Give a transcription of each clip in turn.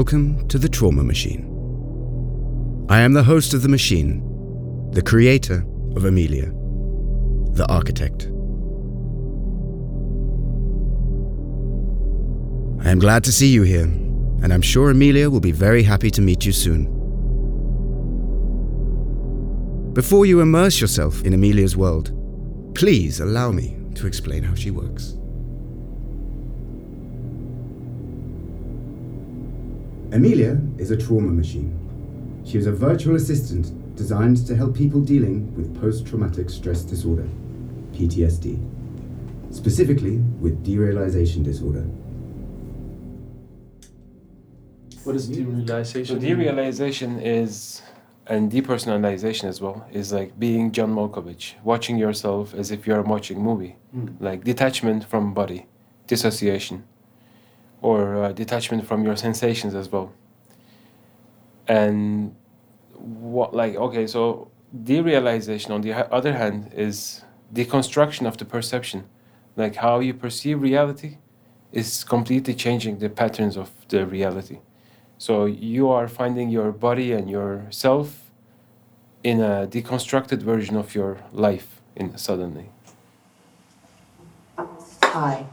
Welcome to the Trauma Machine. I am the host of the machine, the creator of Amelia, the architect. I am glad to see you here, and I'm sure Amelia will be very happy to meet you soon. Before you immerse yourself in Amelia's world, please allow me to explain how she works. Amelia is a trauma machine. She is a virtual assistant designed to help people dealing with post traumatic stress disorder, PTSD, specifically with derealization disorder. What is derealization? So derealization? derealization is, and depersonalization as well, is like being John Malkovich, watching yourself as if you're watching a movie, Mm. like detachment from body, dissociation, or uh, detachment from your sensations as well. And what, like, okay, so derealization on the other hand is deconstruction of the perception, like how you perceive reality is completely changing the patterns of the reality. So you are finding your body and yourself in a deconstructed version of your life in suddenly. Hi,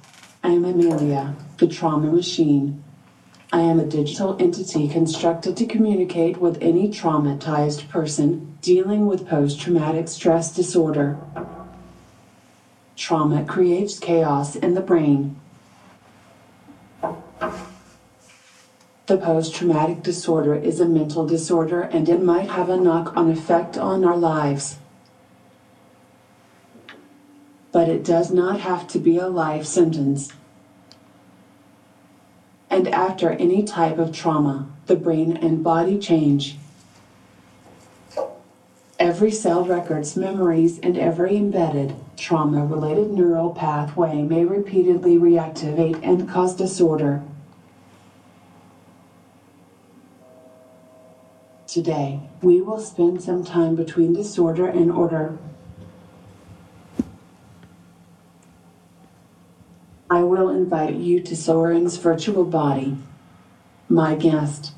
I am Amelia, the trauma machine. I am a digital entity constructed to communicate with any traumatized person dealing with post traumatic stress disorder. Trauma creates chaos in the brain. The post traumatic disorder is a mental disorder and it might have a knock on effect on our lives. But it does not have to be a life sentence. And after any type of trauma, the brain and body change. Every cell records memories and every embedded trauma related neural pathway may repeatedly reactivate and cause disorder. Today, we will spend some time between disorder and order. I will invite you to Soren's virtual body, my guest.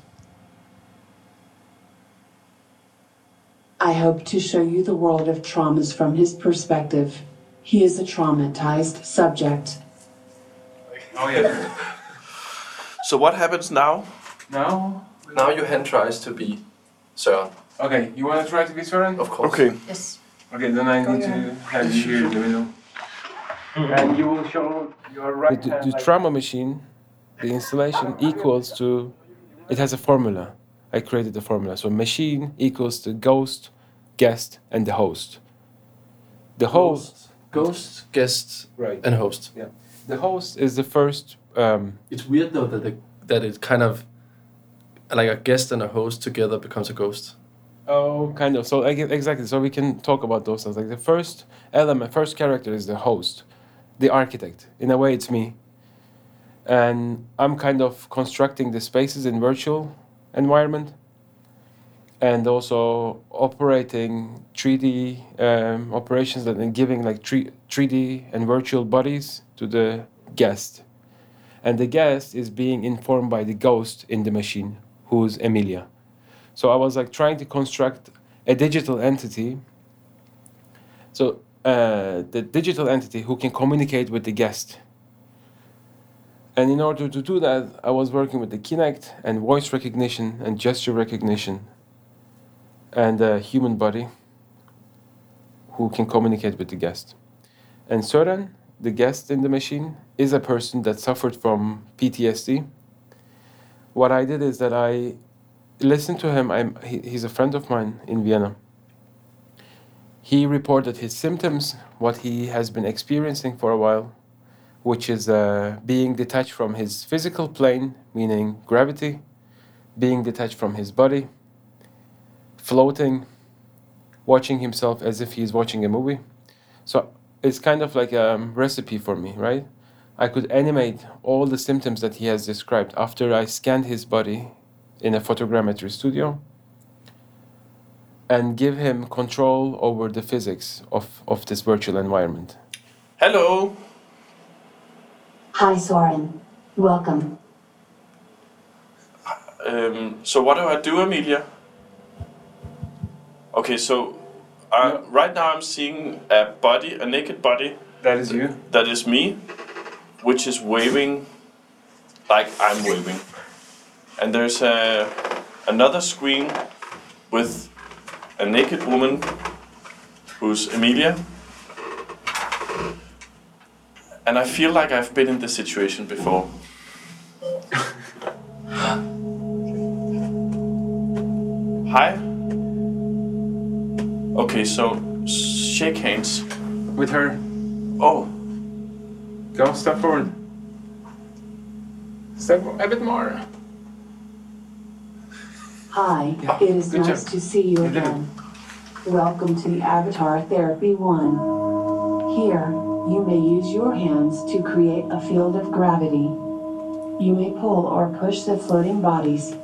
I hope to show you the world of traumas from his perspective. He is a traumatized subject. Oh yeah. So what happens now? Now. Now your hand tries to be Søren. Okay, you want to try to be Søren? Of course. Okay. Yes. Okay, then I need to have you here in the middle. And you will show your right the, the, the trauma machine, the installation equals to, it has a formula. I created the formula. So machine equals to ghost, guest, and the host. The host, Ghost, guest, right? and host. Yeah. The host is the first. Um, It's weird though that the, that it kind of like a guest and a host together becomes a ghost. Oh, kind of. So exactly. So we can talk about those things. Like the first element, first character is the host, the architect. In a way, it's me. And I'm kind of constructing the spaces in virtual environment, and also operating 3D um, operations and then giving like 3 3D and virtual bodies to the guest. And the guest is being informed by the ghost in the machine, who's Emilia. So I was like trying to construct a digital entity. So uh, the digital entity who can communicate with the guest. And in order to do that, I was working with the Kinect and voice recognition and gesture recognition and a human body who can communicate with the guest. And Søren, the guest in the machine, is a person that suffered from PTSD. What I did is that I listened to him. I'm, he, he's a friend of mine in Vienna. He reported his symptoms, what he has been experiencing for a while, which is uh, being detached from his physical plane, meaning gravity, being detached from his body, floating, watching himself as if he's watching a movie. So it's kind of like a recipe for me, right? I could animate all the symptoms that he has described after I scanned his body in a photogrammetry studio and give him control over the physics of, of this virtual environment. Hello. Hi, Soren. Welcome. Um, so what do I do, Amelia? Okay, so uh, right now I'm seeing a body, a naked body That is you. that is me, which is waving like I'm waving. And there's a, another screen with a naked woman who's Emilia. And I feel like I've been in this situation before. Hi. Okay, so shake hands. With her. Oh, Go, step forward. Step a bit more. Hi, Yeah, it is good nice job. to see you it. again. Welcome to the Avatar Therapy 1. Here, you may use your hands to create a field of gravity. You may pull or push the floating bodies.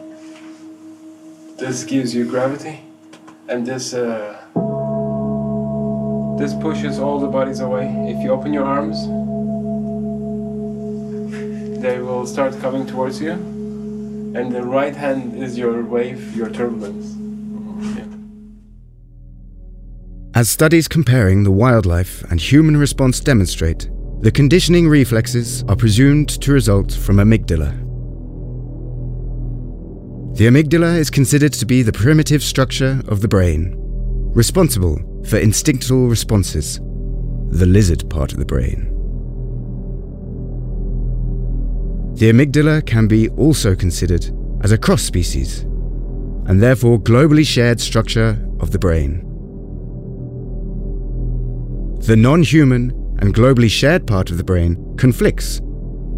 This gives you gravity, and this uh, this pushes all the bodies away. If you open your arms, they will start coming towards you, and the right hand is your wave, your turbulence. Yeah. As studies comparing the wildlife and human response demonstrate, the conditioning reflexes are presumed to result from amygdala. The amygdala is considered to be the primitive structure of the brain, responsible for instinctual responses, the lizard part of the brain. The amygdala can be also considered as a cross species, and therefore globally shared structure of the brain. The non human and globally shared part of the brain conflicts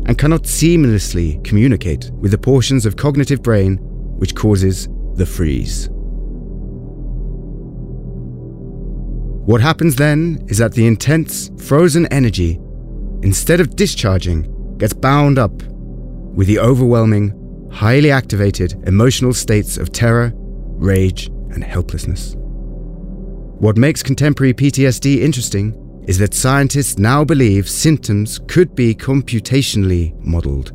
and cannot seamlessly communicate with the portions of cognitive brain which causes the freeze. What happens then is that the intense, frozen energy, instead of discharging, gets bound up with the overwhelming, highly activated emotional states of terror, rage, and helplessness. What makes contemporary PTSD interesting is that scientists now believe symptoms could be computationally modeled.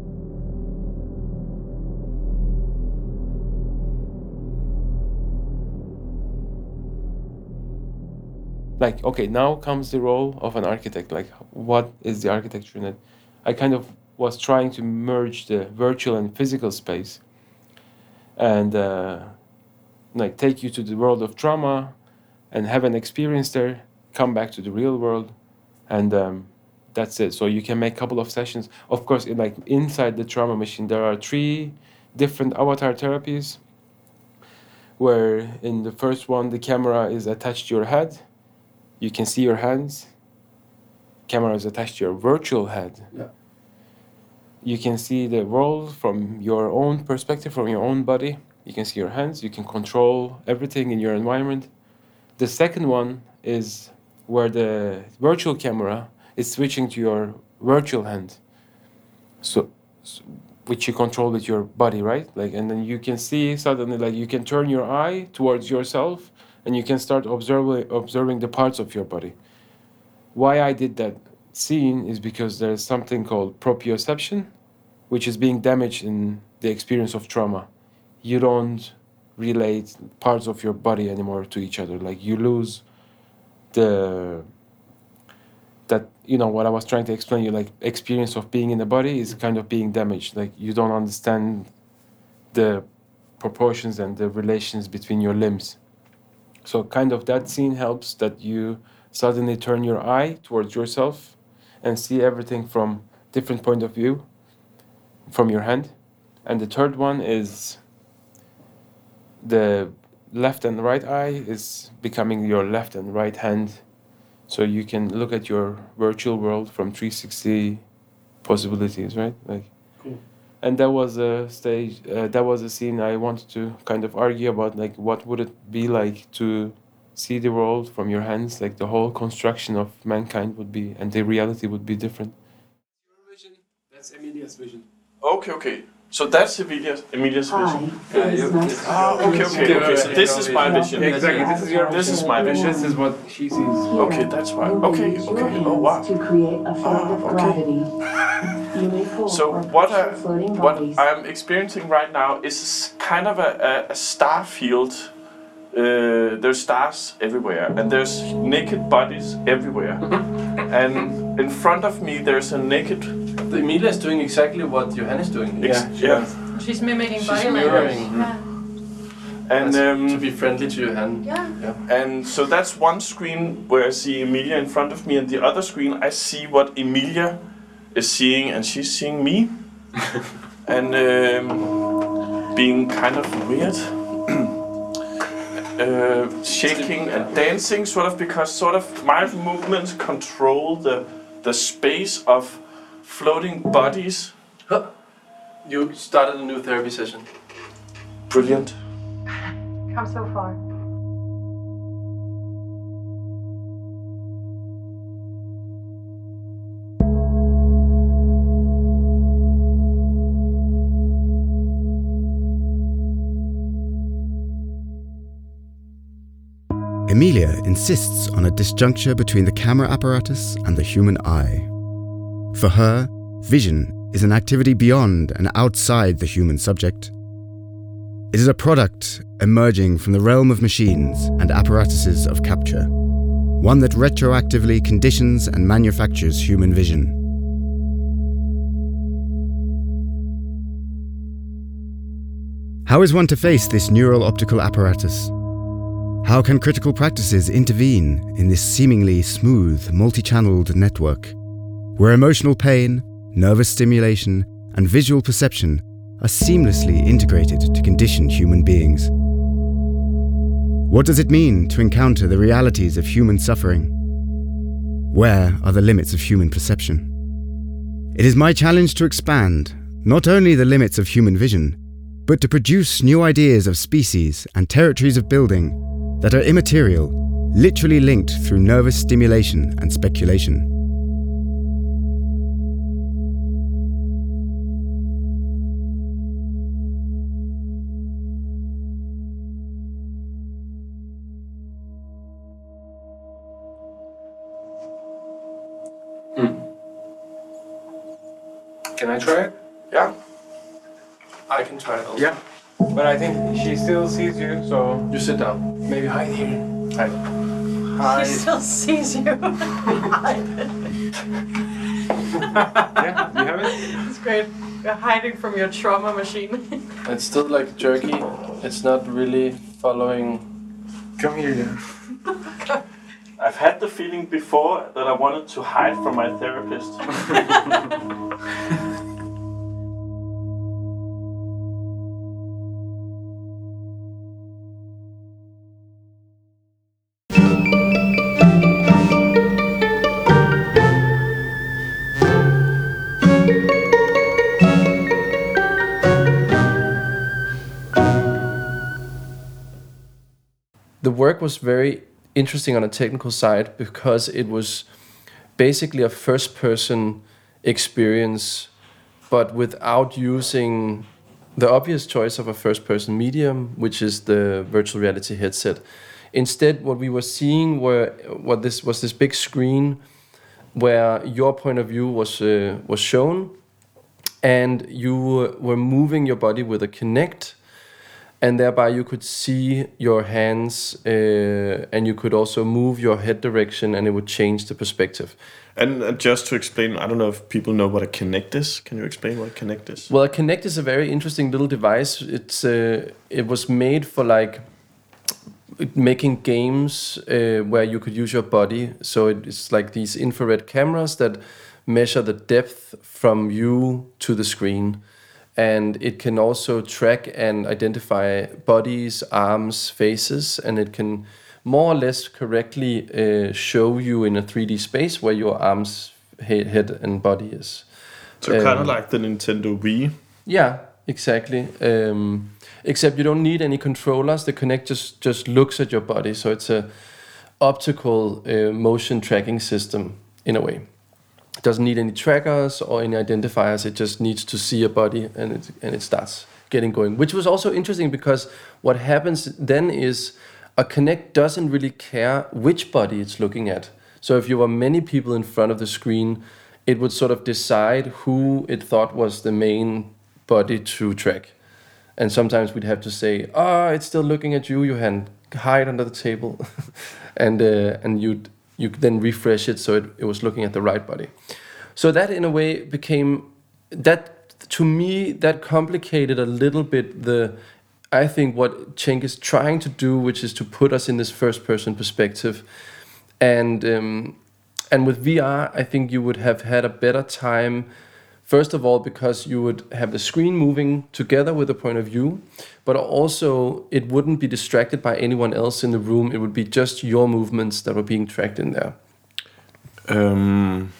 like okay now comes the role of an architect like what is the architecture in it i kind of was trying to merge the virtual and physical space and uh, like take you to the world of trauma and have an experience there come back to the real world and um, that's it so you can make a couple of sessions of course in like inside the trauma machine there are three different avatar therapies where in the first one the camera is attached to your head you can see your hands. Camera is attached to your virtual head. Yeah. You can see the world from your own perspective, from your own body. You can see your hands. You can control everything in your environment. The second one is where the virtual camera is switching to your virtual hand. So, s- which you control with your body, right? Like, and then you can see suddenly, like, you can turn your eye towards yourself and you can start observing observing the parts of your body. Why I did that scene is because there's something called proprioception, which is being damaged in the experience of trauma. You don't relate parts of your body anymore to each other. Like you lose the that you know what I was trying to explain you like experience of being in the body is kind of being damaged. Like you don't understand the proportions and the relations between your limbs. So kind of that scene helps that you suddenly turn your eye towards yourself and see everything from different point of view from your hand. And the third one is the left and right eye is becoming your left and right hand. So you can look at your virtual world from 360 possibilities, right? Like Cool. and that was a stage uh, that was a scene i wanted to kind of argue about like what would it be like to see the world from your hands like the whole construction of mankind would be and the reality would be different your vision that's emilia's vision okay, okay. So that's Emilia's, Emilia's Hi, vision. it is nice to Ah, okay, okay, okay. So this is my vision. exactly this is your This is my vision. this is what she sees Okay, that's why. Okay, okay. Oh, hands wow. To create a Ah, okay. gravity. You may pull So what I what. I'm experiencing right now is kind of a, a, a star field. Uh, there's stars everywhere, and there's naked bodies everywhere. and in front of me, there's a naked. Emilia is doing exactly what Johan is doing. Ex- yeah. She's mimicking She's body language. mirroring. Yeah. And to um, be friendly to Johan. Yeah. and so that's one screen where I see Emilia in front of me, and the other screen I see what Emilia is seeing, and she's seeing me, and um, being kind of weird. Uh, shaking and dancing, sort of, because sort of my movements control the the space of floating bodies. Huh. You started a new therapy session. Brilliant. Come so far. Emilia insists on a disjuncture between the camera apparatus and the human eye. For her, vision is an activity beyond and outside the human subject. It is a product emerging from the realm of machines and apparatuses of capture, one that retroactively conditions and manufactures human vision. How is one to face this neural optical apparatus? How can critical practices intervene in this seemingly smooth, multi channeled network, where emotional pain, nervous stimulation, and visual perception are seamlessly integrated to condition human beings? What does it mean to encounter the realities of human suffering? Where are the limits of human perception? It is my challenge to expand not only the limits of human vision, but to produce new ideas of species and territories of building that are immaterial, literally linked through nervous stimulation and speculation. Hmm. Can I try it? Yeah. I can try it also. Yeah. But I think she still sees you, so You sit down. maybe hide here. Hi. She still sees you. Yeah, you have it? it's great. You're hiding from your trauma machine. It's still like jerky. It's not really following. Come here, yeah. I've had the feeling before that I wanted to hide from my therapist. The work was very interesting on a technical side because it was basically a first person experience, but without using the obvious choice of a first person medium, which is the virtual reality headset. Instead, what we were seeing were what this was this big screen where your point of view was uh, was shown, and you were moving your body with a Kinect, and thereby you could see your hands, uh, and you could also move your head direction, and it would change the perspective. And uh, just to explain, I don't know if people know what a Kinect is. Can you explain what a Kinect is? Well, a Kinect is a very interesting little device. It's uh, it was made for like making games uh, where you could use your body. So it's like these infrared cameras that measure the depth from you to the screen, and it can also track and identify bodies, arms, faces, and it can more or less correctly uh, show you in a 3D space where your arms, head, and body is. So kind of Um, like the Nintendo Wii. Yeah, exactly. Um, except you don't need any controllers. The Kinect just just looks at your body, so it's a optical uh, motion tracking system in a way. It doesn't need any trackers or any identifiers. It just needs to see a body, and it and it starts getting going. Which was also interesting because what happens then is a Kinect doesn't really care which body it's looking at. So if you were many people in front of the screen, it would sort of decide who it thought was the main body to track. and sometimes we'd have to say, "Ah, oh, it's still looking at you, Johan. Hide under the table," and uh, and you'd you then refresh it so it, it was looking at the right body. So that in a way became that to me that complicated a little bit the I think what Cenk is trying to do, which is to put us in this first person perspective, and um, and with VR, I think you would have had a better time. First of all, because you would have the screen moving together with the point of view, but also it wouldn't be distracted by anyone else in the room. It would be just your movements that were being tracked in there. Um,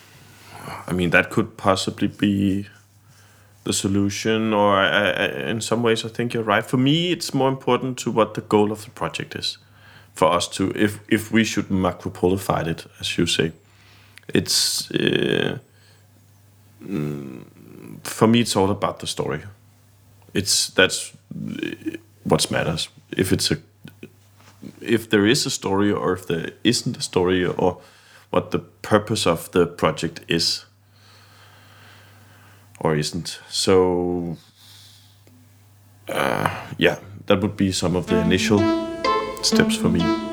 I mean, that could possibly be the solution, or I, I, in some ways, I think you're right. For me, it's more important to what the goal of the project is. For us to, if if we should macropolify it, as you say, it's uh, mm, for me. It's all about the story. It's that's what matters. If it's a if there is a story, or if there isn't a story, or what the purpose of the project is or isn't. So, uh, yeah, that would be some of the initial steps for me.